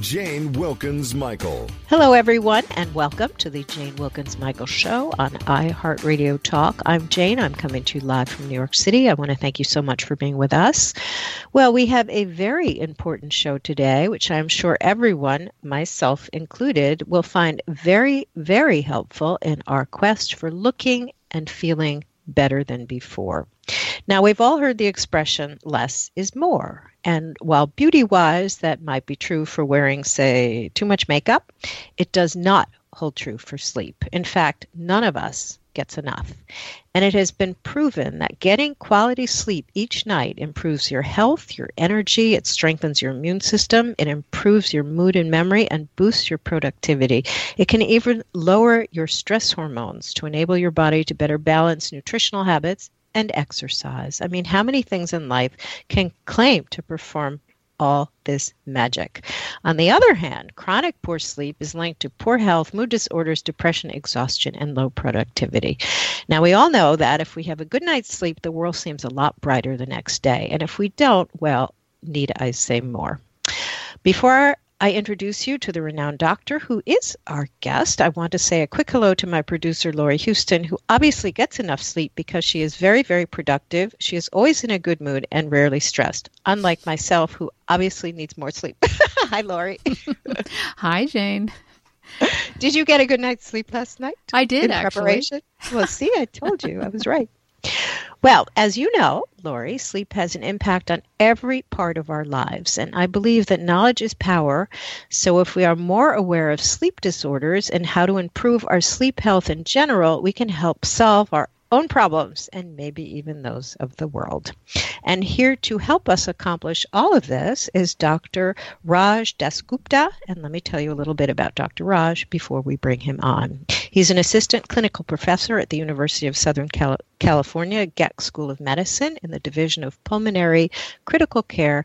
Jane Wilkens Michael. Hello, everyone, and welcome to the Jane Wilkens Michael Show on iHeartRadio Talk. I'm Jane. I'm coming to you live from New York City. I want to thank you so much for being with us. Well, we have a very important show today, which I'm sure everyone, myself included, will find very, very helpful in our quest for looking and feeling better than before. Now, we've all heard the expression less is more. And while beauty wise, that might be true for wearing, say, too much makeup, it does not hold true for sleep. In fact, none of us gets enough. And it has been proven that getting quality sleep each night improves your health, your energy, it strengthens your immune system, it improves your mood and memory, and boosts your productivity. It can even lower your stress hormones to enable your body to better balance nutritional habits and exercise. I mean, how many things in life can claim to perform all this magic. On the other hand, chronic poor sleep is linked to poor health, mood disorders, depression, exhaustion, and low productivity. Now, we all know that if we have a good night's sleep, the world seems a lot brighter the next day. And if we don't, well, need I say more? Before I introduce you to the renowned doctor who is our guest. I want to say a quick hello to my producer, Lori Houston, who obviously gets enough sleep because she is very, very productive. She is always in a good mood and rarely stressed, unlike myself, who obviously needs more sleep. Hi, Lori. Hi, Jane. Did you get a good night's sleep last night? I did, in actually. Preparation? Well, see, I told you. I was right. Well, as you know, Lori, sleep has an impact on every part of our lives. And I believe that knowledge is power. So if we are more aware of sleep disorders and how to improve our sleep health in general, we can help solve our own problems and maybe even those of the world. And here to help us accomplish all of this is Dr. Raj Dasgupta. And let me tell you a little bit about Dr. Raj before we bring him on. He's an assistant clinical professor at the University of Southern Cal- California Keck School of Medicine in the Division of Pulmonary Critical Care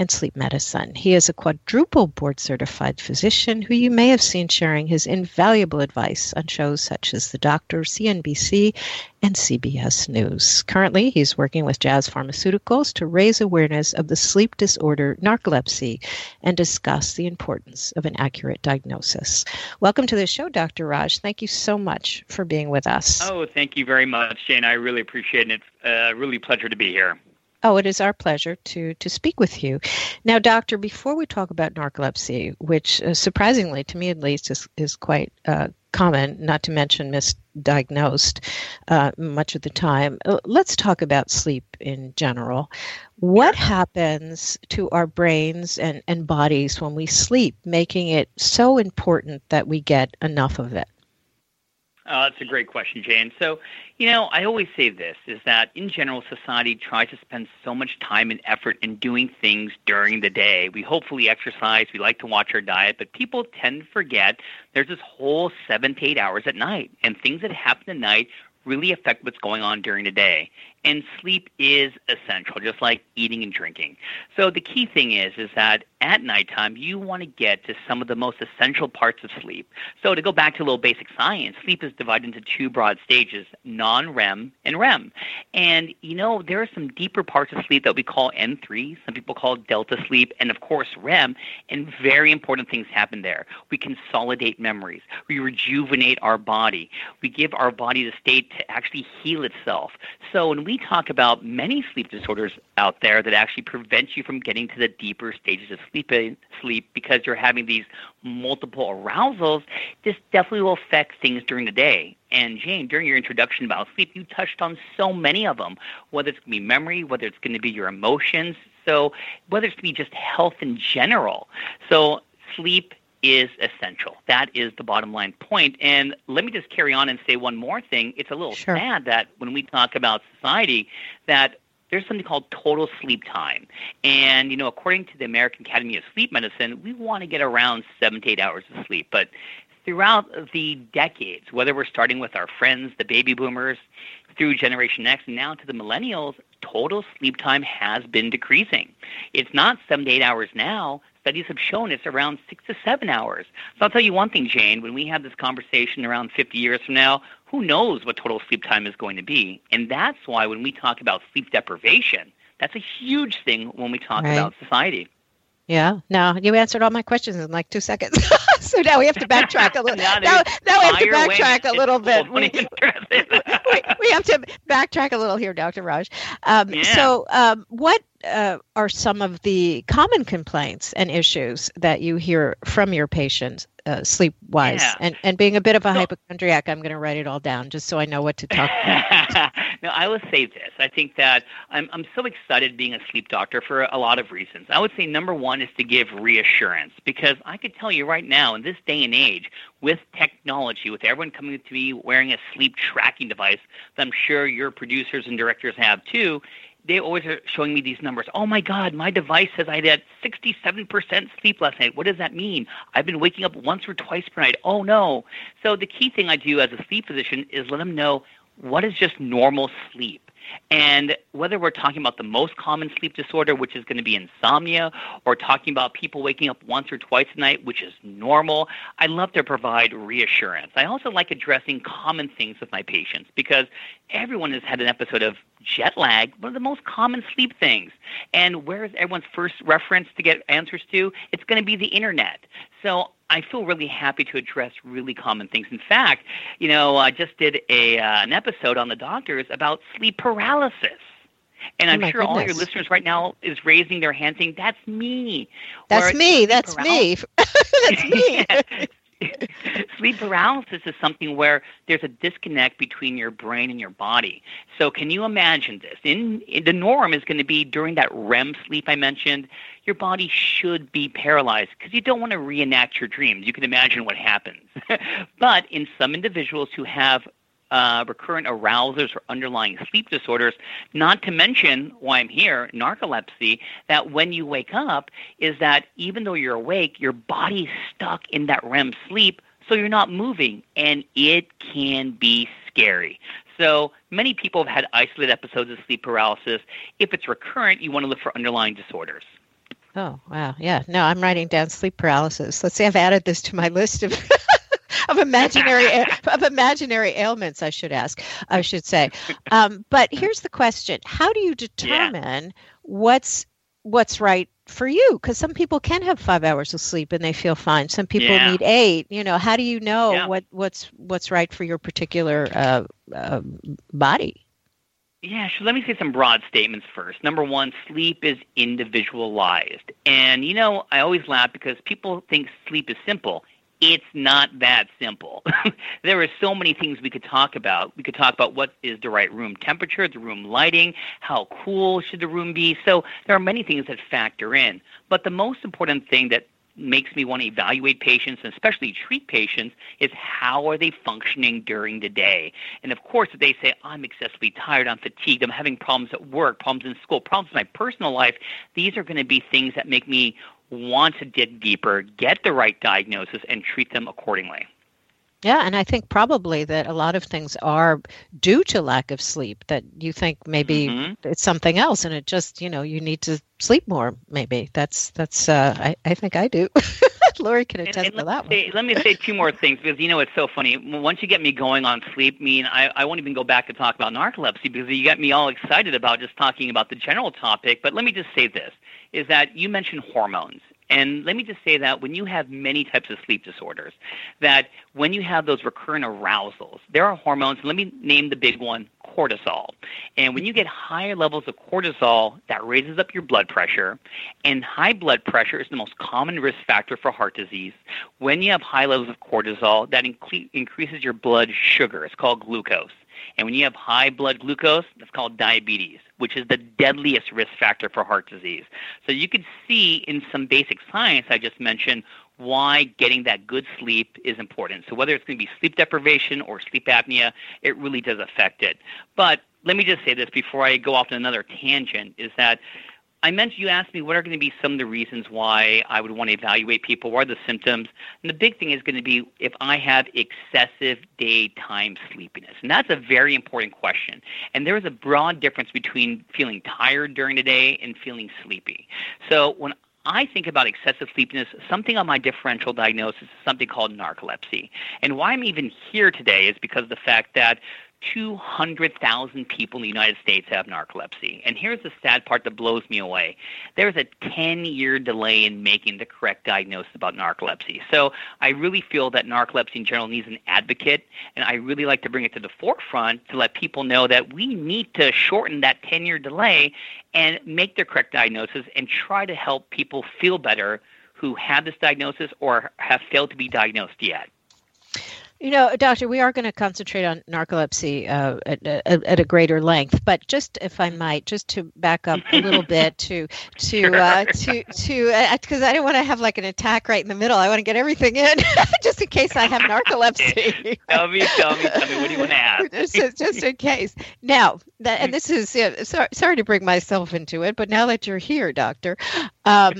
and sleep medicine. He is a quadruple board certified physician who you may have seen sharing his invaluable advice on shows such as The Doctor, CNBC, and CBS News. Currently, he's working with Jazz Pharmaceuticals to raise awareness of the sleep disorder narcolepsy and discuss the importance of an accurate diagnosis. Welcome to the show, Dr. Raj. Thank you so much for being with us. Oh, thank you very much, Jane. I really appreciate it. It's a really pleasure to be here. Oh, it is our pleasure to to speak with you. Now, doctor, before we talk about narcolepsy, which uh, surprisingly to me at least is is quite uh, common, not to mention misdiagnosed uh, much of the time. Uh, let's talk about sleep in general. What happens to our brains and, and bodies when we sleep, making it so important that we get enough of it? Uh, that's a great question, Jane. So, you know, I always say this is that in general, society tries to spend so much time and effort in doing things during the day. We hopefully exercise, we like to watch our diet, but people tend to forget there's this whole seven to eight hours at night, and things that happen at night really affect what's going on during the day. And sleep is essential, just like eating and drinking. So the key thing is, is that at nighttime you want to get to some of the most essential parts of sleep. So to go back to a little basic science, sleep is divided into two broad stages: non-REM and REM. And you know there are some deeper parts of sleep that we call N3. Some people call delta sleep, and of course REM. And very important things happen there. We consolidate memories. We rejuvenate our body. We give our body the state to actually heal itself. So when we talk about many sleep disorders out there that actually prevent you from getting to the deeper stages of sleep, eh, sleep because you're having these multiple arousals, this definitely will affect things during the day. And Jane, during your introduction about sleep, you touched on so many of them, whether it's going to be memory, whether it's going to be your emotions, so whether it's going to be just health in general. So sleep is essential. That is the bottom line point. And let me just carry on and say one more thing. It's a little sure. sad that when we talk about society, that there's something called total sleep time. And, you know, according to the American Academy of Sleep Medicine, we want to get around seven to eight hours of sleep. But throughout the decades, whether we're starting with our friends, the baby boomers, through Generation X, and now to the millennials, total sleep time has been decreasing. It's not seven to eight hours now. Studies have shown it's around six to seven hours. So I'll tell you one thing, Jane, when we have this conversation around 50 years from now, who knows what total sleep time is going to be? And that's why when we talk about sleep deprivation, that's a huge thing when we talk right. about society. Yeah. Now you answered all my questions in like two seconds. so now we have to backtrack a little. now, now, now we have to backtrack a little bit. We, we, we, have to backtrack a little here, Dr. Raj. Um, yeah. So, um, what uh, are some of the common complaints and issues that you hear from your patients uh, sleep wise? Yeah. And, and being a bit of a so, hypochondriac, I'm going to write it all down just so I know what to talk about. no, I will say this. I think that I'm, I'm so excited being a sleep doctor for a lot of reasons. I would say number one is to give reassurance because I could tell you right now, in this day and age, with technology, with everyone coming to me wearing a sleep tracking device that I'm sure your producers and directors have too, they always are showing me these numbers. Oh my God, my device says I had 67% sleep last night. What does that mean? I've been waking up once or twice per night. Oh no. So the key thing I do as a sleep physician is let them know what is just normal sleep. And whether we're talking about the most common sleep disorder, which is going to be insomnia, or talking about people waking up once or twice a night, which is normal, I love to provide reassurance. I also like addressing common things with my patients because everyone has had an episode of jet lag, one of the most common sleep things. And where is everyone's first reference to get answers to? It's going to be the internet. So I feel really happy to address really common things. In fact, you know, I just did a uh, an episode on the doctors about sleep paralysis. And oh I'm oh sure goodness. all your listeners right now is raising their hand saying, "That's me." That's me. That's me. That's me. Sleep paralysis is something where there's a disconnect between your brain and your body. So, can you imagine this? In, in, the norm is going to be during that REM sleep I mentioned, your body should be paralyzed because you don't want to reenact your dreams. You can imagine what happens. but in some individuals who have uh, recurrent arousals or underlying sleep disorders, not to mention why I'm here, narcolepsy, that when you wake up is that even though you're awake, your body's stuck in that REM sleep, so you're not moving, and it can be scary. So many people have had isolated episodes of sleep paralysis. If it's recurrent, you want to look for underlying disorders. Oh, wow. Yeah. No, I'm writing down sleep paralysis. Let's see, I've added this to my list of of imaginary of imaginary ailments. I should ask. I should say. Um, but here's the question: How do you determine yeah. what's what's right for you? Because some people can have five hours of sleep and they feel fine. Some people yeah. need eight. You know, how do you know yeah. what what's what's right for your particular uh, uh, body? Yeah, so let me say some broad statements first. Number one, sleep is individualized. And, you know, I always laugh because people think sleep is simple it's not that simple. there are so many things we could talk about. We could talk about what is the right room temperature, the room lighting, how cool should the room be. So there are many things that factor in. But the most important thing that makes me want to evaluate patients and especially treat patients is how are they functioning during the day. And of course, if they say, I'm excessively tired, I'm fatigued, I'm having problems at work, problems in school, problems in my personal life, these are going to be things that make me want to dig deeper, get the right diagnosis, and treat them accordingly. Yeah, and I think probably that a lot of things are due to lack of sleep. That you think maybe mm-hmm. it's something else, and it just you know you need to sleep more. Maybe that's that's uh, I I think I do. Lori can attest and, and to that say, one. let me say two more things because you know it's so funny. Once you get me going on sleep, I mean I I won't even go back to talk about narcolepsy because you got me all excited about just talking about the general topic. But let me just say this: is that you mentioned hormones and let me just say that when you have many types of sleep disorders, that when you have those recurrent arousals, there are hormones. Let me name the big one cortisol. And when you get higher levels of cortisol, that raises up your blood pressure. And high blood pressure is the most common risk factor for heart disease. When you have high levels of cortisol, that inc- increases your blood sugar. It's called glucose. And when you have high blood glucose, that's called diabetes, which is the deadliest risk factor for heart disease. So you can see in some basic science I just mentioned why getting that good sleep is important. So whether it's going to be sleep deprivation or sleep apnea, it really does affect it. But let me just say this before I go off on another tangent is that I mentioned you asked me what are going to be some of the reasons why I would want to evaluate people. What are the symptoms? And the big thing is going to be if I have excessive daytime sleepiness. And that's a very important question. And there is a broad difference between feeling tired during the day and feeling sleepy. So when I think about excessive sleepiness, something on my differential diagnosis is something called narcolepsy. And why I'm even here today is because of the fact that 200,000 people in the United States have narcolepsy. And here's the sad part that blows me away. There's a 10 year delay in making the correct diagnosis about narcolepsy. So I really feel that narcolepsy in general needs an advocate, and I really like to bring it to the forefront to let people know that we need to shorten that 10 year delay and make the correct diagnosis and try to help people feel better who have this diagnosis or have failed to be diagnosed yet. You know, doctor, we are going to concentrate on narcolepsy uh, at, at, at, a greater length, but just if I might, just to back up a little bit to to uh, to to because uh, I don't want to have like an attack right in the middle. I want to get everything in just in case I have narcolepsy. tell me, tell me, tell me. What do you want to ask? just, just in case. Now, that, and this is sorry, sorry to bring myself into it, but now that you're here, doctor, um,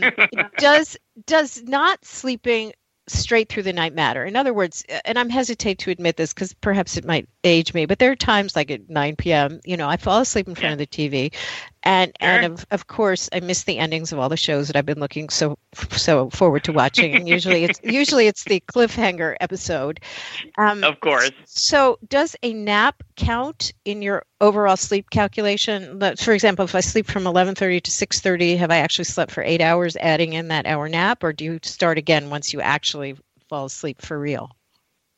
does does not sleeping straight through the night matter. In other words, uh, and I'm hesitate to admit this because perhaps it might age me, but there are times like at 9 p.m., you know, I fall asleep in front yeah. of the TV, and sure. and of, of course I miss the endings of all the shows that I've been looking so so forward to watching. And usually it's usually it's the cliffhanger episode. Um, of course. So does a nap count in your overall sleep calculation? For example, if I sleep from 11:30 to 6:30, have I actually slept for eight hours, adding in that hour nap, or do you start again once you actually fall asleep for real?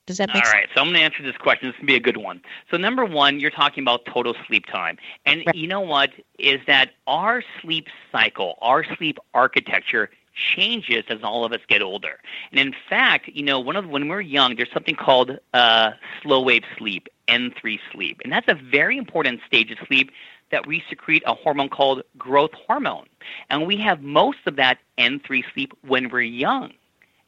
Does that make All sense? All right, so I'm going to answer this question. This is going to be a good one. So, number one, you're talking about total sleep time. And right. you know what? Is that our sleep cycle, our sleep architecture changes as all of us get older. And in fact, you know, one of when we're young, there's something called uh, slow wave sleep, N3 sleep, and that's a very important stage of sleep that we secrete a hormone called growth hormone, and we have most of that N3 sleep when we're young,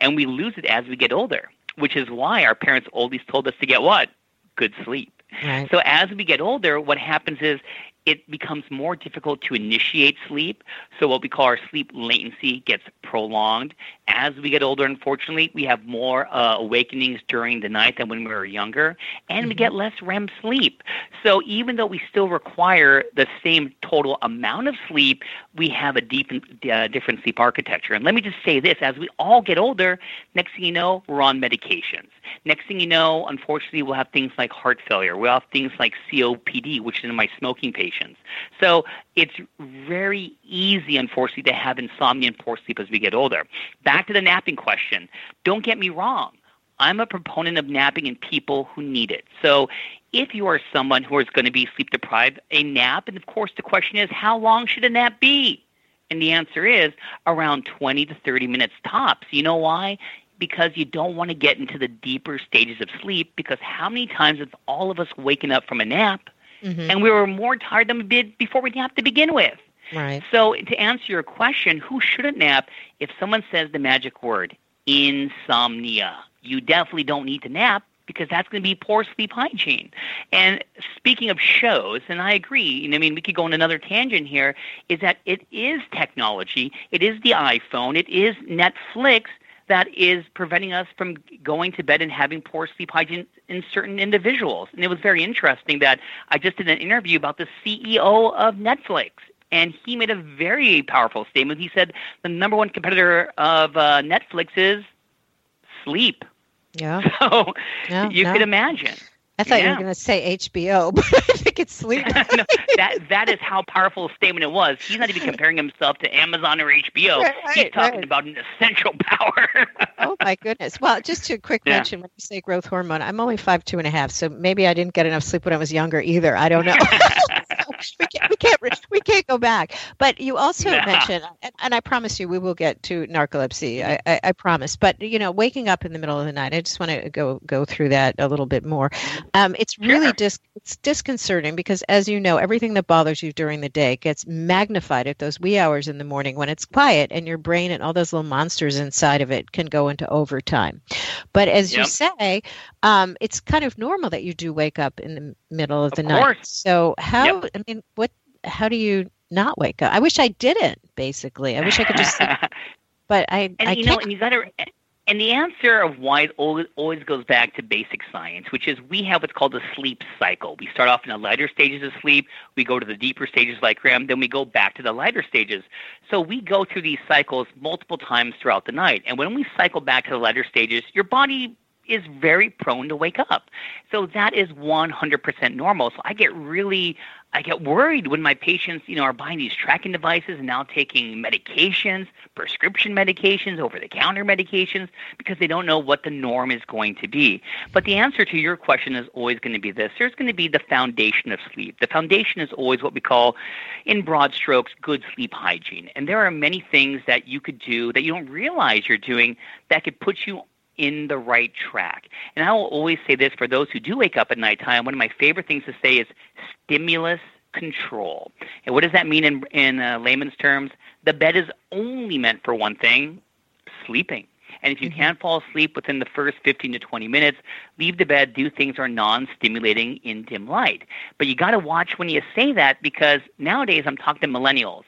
and we lose it as we get older which is why our parents always told us to get what? Good sleep. Right. So as we get older, what happens is it becomes more difficult to initiate sleep. So, what we call our sleep latency gets prolonged. As we get older, unfortunately, we have more uh, awakenings during the night than when we were younger, and mm-hmm. we get less REM sleep. So, even though we still require the same total amount of sleep, we have a deep, uh, different sleep architecture. And let me just say this as we all get older, next thing you know, we're on medications. Next thing you know, unfortunately, we'll have things like heart failure. We'll have things like COPD, which is in my smoking patients. So it's very easy, unfortunately, to have insomnia and poor sleep as we get older. Back to the napping question. Don't get me wrong. I'm a proponent of napping in people who need it. So if you are someone who is going to be sleep deprived, a nap, and of course the question is, how long should a nap be? And the answer is around 20 to 30 minutes tops. You know why? because you don't want to get into the deeper stages of sleep because how many times have all of us waken up from a nap mm-hmm. and we were more tired than we did before we napped to begin with. Right. So to answer your question, who shouldn't nap? If someone says the magic word, insomnia, you definitely don't need to nap because that's going to be poor sleep hygiene. And speaking of shows, and I agree, and I mean, we could go on another tangent here, is that it is technology, it is the iPhone, it is Netflix that is preventing us from going to bed and having poor sleep hygiene in certain individuals. And it was very interesting that I just did an interview about the CEO of Netflix. And he made a very powerful statement. He said the number one competitor of uh, Netflix is sleep. Yeah. So you no. could imagine. I thought yeah. you were going to say HBO, but I think it's sleep. no, that that is how powerful a statement it was. He's not even comparing himself to Amazon or HBO. Right, He's talking right. about an essential power. oh my goodness! Well, just a quick yeah. mention when you say growth hormone, I'm only five two and a half, so maybe I didn't get enough sleep when I was younger either. I don't know. We, can't, we can't go back. But you also nah. mentioned, and, and, I promise you, we will get to narcolepsy. I, I, I, promise. But you know, waking up in the middle of the night, I just want to go go through that a little bit more. Um, it's really sure. dis it's disconcerting because, as you know, everything that bothers you during the day gets magnified at those wee hours in the morning when it's quiet, and your brain and all those little monsters inside of it can go into overtime. But as yep. you say, um, it's kind of normal that you do wake up in the middle of the of night. So how? Yep. I mean, what? How do you not wake up. I wish I didn't. Basically, I wish I could just. sleep. But I, and I you know, and you got to, and the answer of why it always, always goes back to basic science, which is we have what's called a sleep cycle. We start off in the lighter stages of sleep, we go to the deeper stages like REM, then we go back to the lighter stages. So we go through these cycles multiple times throughout the night. And when we cycle back to the lighter stages, your body is very prone to wake up. So that is 100% normal. So I get really I get worried when my patients, you know, are buying these tracking devices and now taking medications, prescription medications, over-the-counter medications because they don't know what the norm is going to be. But the answer to your question is always going to be this. There's going to be the foundation of sleep. The foundation is always what we call in broad strokes good sleep hygiene. And there are many things that you could do that you don't realize you're doing that could put you in the right track. And I will always say this for those who do wake up at nighttime, one of my favorite things to say is stimulus control. And what does that mean in, in uh, layman's terms? The bed is only meant for one thing sleeping. And if you Mhm. can't fall asleep within the first 15 to 20 minutes, leave the bed, do things that are non stimulating in dim light. But you got to watch when you say that because nowadays I'm talking to millennials.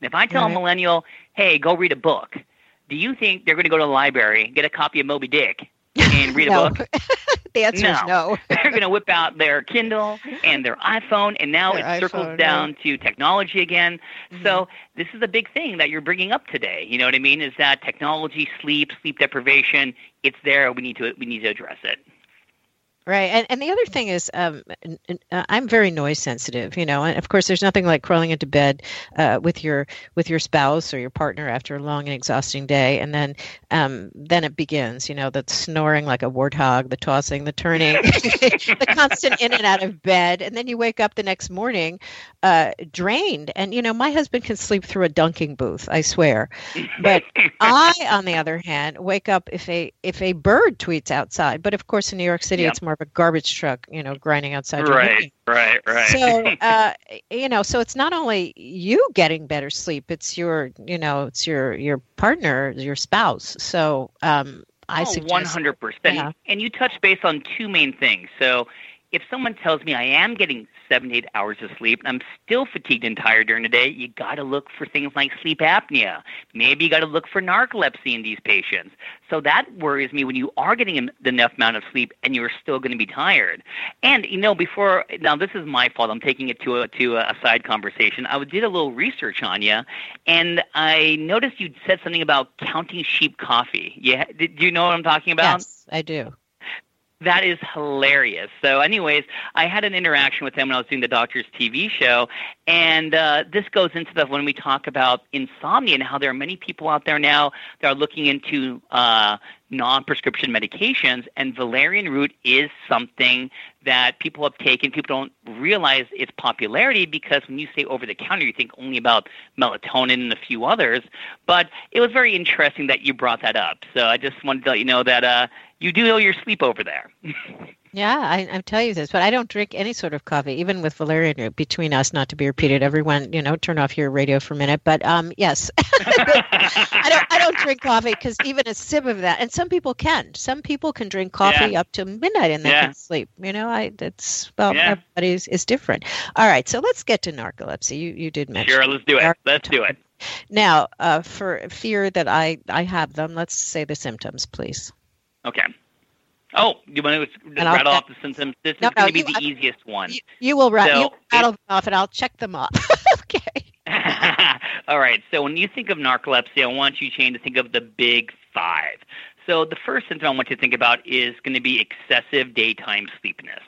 And if I tell Right. a millennial, hey, go read a book, do you think they're going to go to the library, get a copy of Moby Dick, and read a no. book? the answer is no. they're going to whip out their Kindle and their iPhone, and now Their it circles iPhone, down to technology again. Mhm. So this is a big thing that you're bringing up today. You know what I mean? Is that technology, sleep, sleep deprivation? It's there. We need to we need to address it. Right, and and the other thing is, um, uh, I'm very noise sensitive, you know, and of course, there's nothing like crawling into bed uh, with your with your spouse or your partner after a long and exhausting day, and then um, then it begins, you know, the snoring like a warthog, the tossing, the turning, the constant in and out of bed, and then you wake up the next morning uh, drained, and you know, my husband can sleep through a dunking booth, I swear, but I, on the other hand, wake up if a if a bird tweets outside. But of course, in New York City, Yep. it's more of a garbage truck, you know, grinding outside your window. right, right, right. So, uh, you know, so it's not only you getting better sleep; it's your, you know, it's your your partner, your spouse. So, um, I oh, suggest one hundred percent. And you touch base on two main things. So, if someone tells me I am getting seven eight hours of sleep and I'm still fatigued and tired during the day, you got to look for things like sleep apnea. Maybe you got to look for narcolepsy in these patients. So that worries me when you are getting en- enough amount of sleep and you're still going to be tired. And you know, before now, this is my fault. I'm taking it to a to a side conversation. I did a little research on you, and I noticed you said something about counting sheep coffee. Yeah, do you know what I'm talking about? yes, I do. That is hilarious. So, anyways, I had an interaction with him when I was doing the doctor's TV show, and uh, this goes into the when we talk about insomnia and how there are many people out there now that are looking into uh, non-prescription medications, and valerian root is something that people have taken. People don't realize its popularity because when you say over the counter, you think only about melatonin and a few others. But it was very interesting that you brought that up. So I just wanted to let you know that uh, you do know your sleep over there. Yeah, I, I tell you this, but I don't drink any sort of coffee, even with valerian root. Between us, not to be repeated. Everyone, you know, turn off your radio for a minute. But um, yes, I don't. I don't drink coffee because even a sip of that, and some people can. Some people can drink coffee Yeah. up to midnight and they Yeah. can sleep. You know, I. It's well, Yeah. everybody's is different. All right, so let's get to narcolepsy. You you did mention. Sure, let's do it. Let's do it. Now, uh, for fear that I I have them, let's say the symptoms, please. Okay. Oh, you want to I'll- rattle off the symptoms? This No, is going no, to be you- the easiest one. You, you will ra- So, you rattle them off, and I'll check them off. okay. All right. So when you think of narcolepsy, I want you, Jane, to think of the big five. So the first symptom I want you to think about is going to be excessive daytime sleepiness.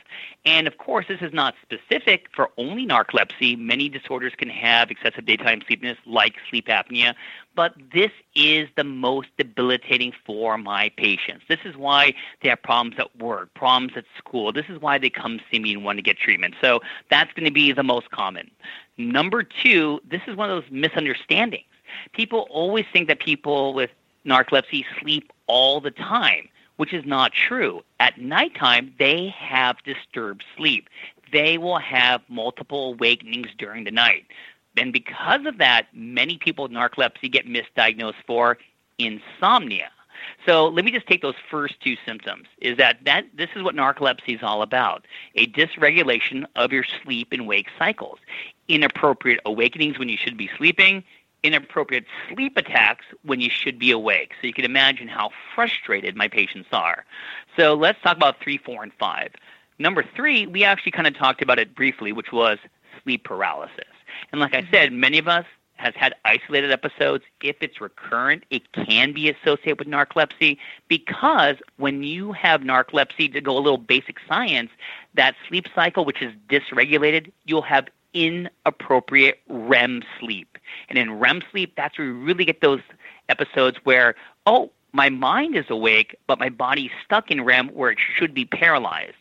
And of course, this is not specific for only narcolepsy. Many disorders can have excessive daytime sleepiness, like sleep apnea, but this is the most debilitating for my patients. This is why they have problems at work, problems at school. This is why they come see me and want to get treatment. So that's going to be the most common. Number two, this is one of those misunderstandings. People always think that people with narcolepsy sleep all the time, which is not true. At nighttime, they have disturbed sleep. They will have multiple awakenings during the night. And because of that, many people with narcolepsy get misdiagnosed for insomnia. So let me just take those first two symptoms. Is that that this is what narcolepsy is all about? A dysregulation of your sleep and wake cycles, inappropriate awakenings when you should be sleeping, inappropriate sleep attacks when you should be awake. So you can imagine how frustrated my patients are. So let's talk about three, four, and five. Number three, we actually kind of talked about it briefly, which was sleep paralysis. And like I mm-hmm. said, many of us has had isolated episodes. If it's recurrent, it can be associated with narcolepsy because when you have narcolepsy, to go a little basic science, that sleep cycle, which is dysregulated, you'll have inappropriate REM sleep. And in REM sleep, that's where we really get those episodes where, oh, my mind is awake, but my body's stuck in REM where it should be paralyzed.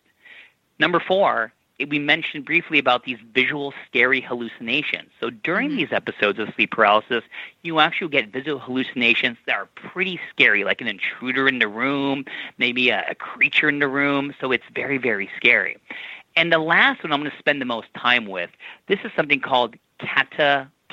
Number four, we mentioned briefly about these visual scary hallucinations. So during mm-hmm. these episodes of sleep paralysis, you actually get visual hallucinations that are pretty scary, like an intruder in the room, maybe a, a creature in the room. So it's very, very scary. And the last one I'm going to spend the most time with, this is something called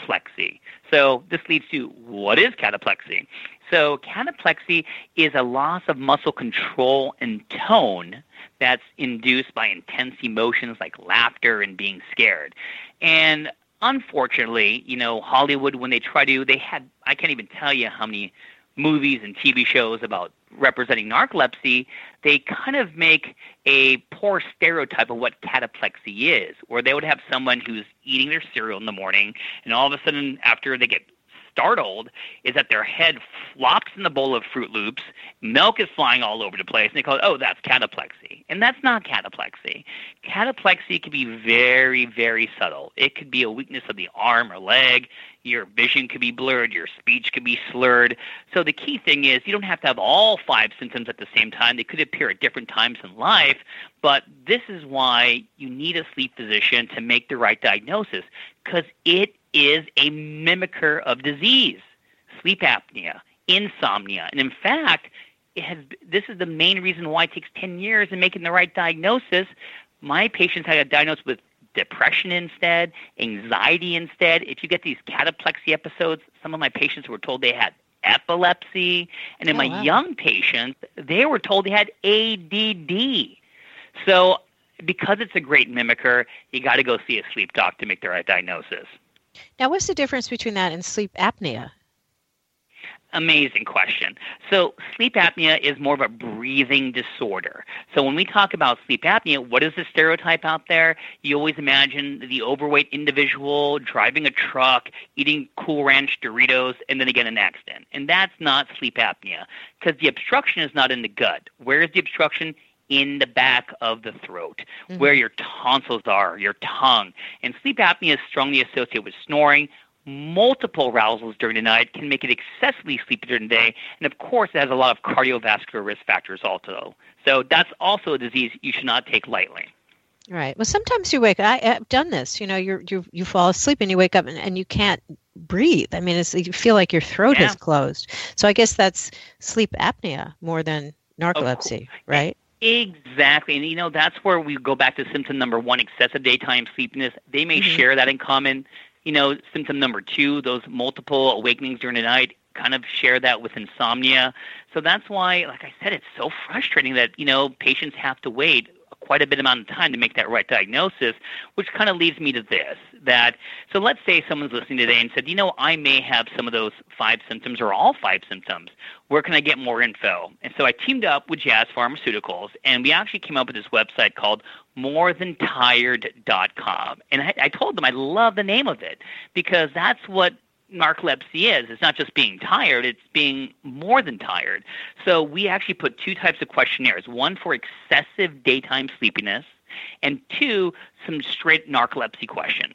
cataplexy. So this leads to what is cataplexy? So cataplexy is a loss of muscle control and tone that's induced by intense emotions like laughter and being scared. And unfortunately, you know, Hollywood when they try to they had I can't even tell you how many movies and TV shows about representing narcolepsy, they kind of make a poor stereotype of what cataplexy is, where they would have someone who's eating their cereal in the morning, and all of a sudden, after they get startled is that their head flops in the bowl of Froot Loops, milk is flying all over the place, and they call it, oh, that's cataplexy. And that's not cataplexy. Cataplexy can be very, very subtle. It could be a weakness of the arm or leg. Your vision could be blurred. Your speech could be slurred. So the key thing is you don't have to have all five symptoms at the same time. They could appear at different times in life, but this is why you need a sleep physician to make the right diagnosis because it is a mimicker of disease, sleep apnea, insomnia. And in fact, it has, this is the main reason why it takes 10 years in making the right diagnosis. My patients had a diagnosed with depression instead, anxiety instead. If you get these cataplexy episodes, some of my patients were told they had epilepsy. And in oh, my wow. young patients, they were told they had ADD. So because it's a great mimicker, you got to go see a sleep doc to make the right diagnosis. Now, what's the difference between that and sleep apnea? Amazing question. So, sleep apnea is more of a breathing disorder. So, when we talk about sleep apnea, what is the stereotype out there? You always imagine the overweight individual driving a truck, eating Cool Ranch Doritos, and then get an accident. And that's not sleep apnea because the obstruction is not in the gut. Where is the obstruction? In the back of the throat, mm-hmm. where your tonsils are, your tongue. And sleep apnea is strongly associated with snoring. Multiple arousals during the night can make it excessively sleepy during the day. And of course, it has a lot of cardiovascular risk factors also. So that's also a disease you should not take lightly. Right. Well, sometimes you wake. I, have done this. You know, you you you fall asleep and you wake up and, and you can't breathe. I mean, it's, you feel like your throat yeah. is closed. So I guess that's sleep apnea more than narcolepsy, right? Exactly. And, you know, that's where we go back to symptom number one excessive daytime sleepiness. They may mm-hmm. share that in common. You know, symptom number two, those multiple awakenings during the night, kind of share that with insomnia. So that's why, like I said, it's so frustrating that, you know, patients have to wait quite a bit amount of time to make that right diagnosis, which kind of leads me to this that so let's say someone's listening today and said, you know, I may have some of those five symptoms or all five symptoms. Where can I get more info? And so I teamed up with Jazz Pharmaceuticals and we actually came up with this website called morethantired.com. And I, I told them I love the name of it because that's what narcolepsy is. It's not just being tired, it's being more than tired. So we actually put two types of questionnaires one for excessive daytime sleepiness, and two, some straight narcolepsy questions.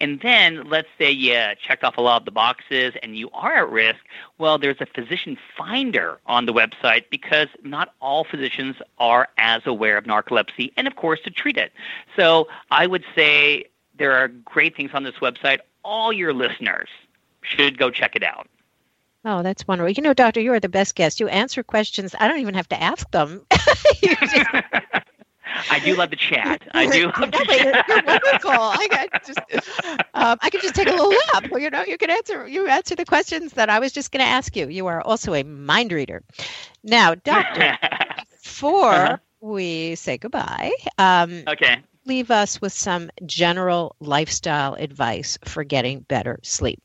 And then let's say you checked off a lot of the boxes and you are at risk. Well, there's a physician finder on the website because not all physicians are as aware of narcolepsy and, of course, to treat it. So I would say there are great things on this website. All your listeners should go check it out. Oh, that's wonderful. You know, Doctor, you are the best guest. You answer questions. I don't even have to ask them. I do love the chat. I do love the You're chat. wonderful. I got just, um, I can just take a little nap. Well, you know, you can answer you answer the questions that I was just going to ask you. You are also a mind reader. Now, doctor, before Uh-huh. we say goodbye, um, okay. leave us with some general lifestyle advice for getting better sleep.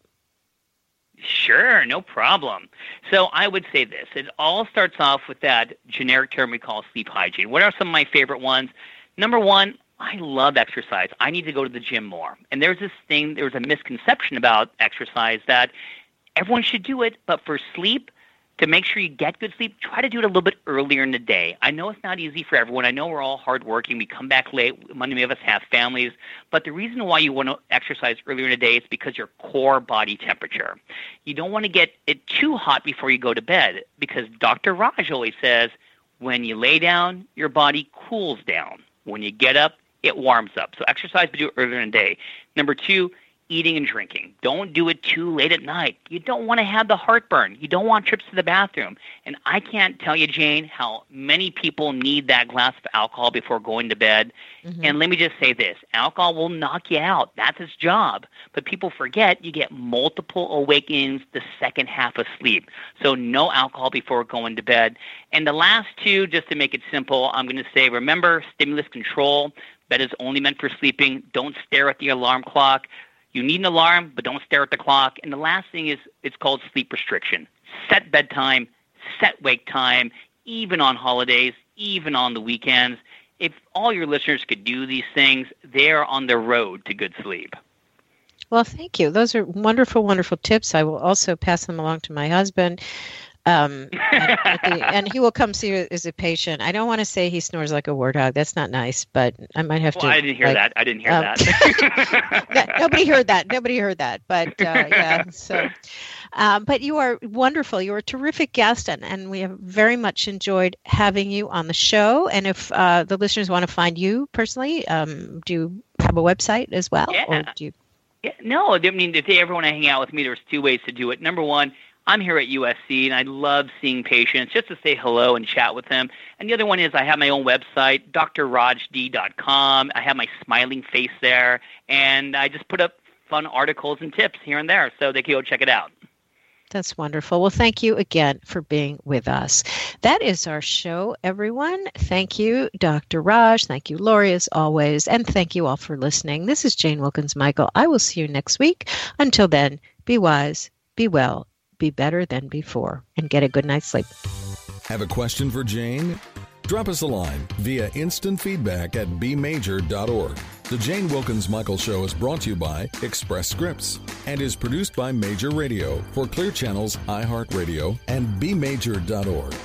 Sure, no problem. So I would say this. It all starts off with that generic term we call sleep hygiene. What are some of my favorite ones? Number one, I love exercise. I need to go to the gym more. And there's this thing, there's a misconception about exercise that everyone should do it, but for sleep, to make sure you get good sleep, try to do it a little bit earlier in the day. I know it's not easy for everyone. I know we're all hardworking. We come back late. Many of us have families. But the reason why you want to exercise earlier in the day is because your core body temperature. You don't want to get it too hot before you go to bed because Dr. Raj always says when you lay down, your body cools down. When you get up, it warms up. So exercise, but do it earlier in the day. Number two, eating and drinking. Don't do it too late at night. You don't want to have the heartburn. You don't want trips to the bathroom. And I can't tell you, Jane, how many people need that glass of alcohol before going to bed. Mhm. And let me just say this alcohol will knock you out. That's its job. But people forget you get multiple awakenings the second half of sleep. So no alcohol before going to bed. And the last two, just to make it simple, I'm going to say remember stimulus control. That is only meant for sleeping. Don't stare at the alarm clock. You need an alarm, but don't stare at the clock. And the last thing is it's called sleep restriction. Set bedtime, set wake time, even on holidays, even on the weekends. If all your listeners could do these things, they're on the road to good sleep. Well, thank you. Those are wonderful, wonderful tips. I will also pass them along to my husband. Um, and, the- and he will come see you as a patient. I don't want to say he snores like a warthog. That's not nice, but I might have Well, to. I didn't hear like, that. I didn't hear um, that. nobody heard that. Nobody heard that. But uh, yeah, so. Um, but you are wonderful. You're a terrific guest, and, and we have very much enjoyed having you on the show. And if uh, the listeners want to find you personally, um, do you have a website as well, or Yeah. do you? Yeah, no, I mean, if they ever want to hang out with me, there's two ways to do it. Number one, I'm here at USC, and I love seeing patients just to say hello and chat with them. And the other one is I have my own website, drrajd.com. I have my smiling face there, and I just put up fun articles and tips here and there, so they can go check it out. That's wonderful. Well, thank you again for being with us. That is our show, everyone. Thank you, Dr. Raj. Thank you, Lori, as always. And thank you all for listening. This is Jane Wilkens Michael. I will see you next week. Until then, be wise, be well, be better than before, and get a good night's sleep. Have a question for Jane? Drop us a line via instant feedback at bmajor.org. The Jane Wilkens Michael Show is brought to you by Express Scripts and is produced by Major Radio for Clear Channels, iHeartRadio, and bmajor.org.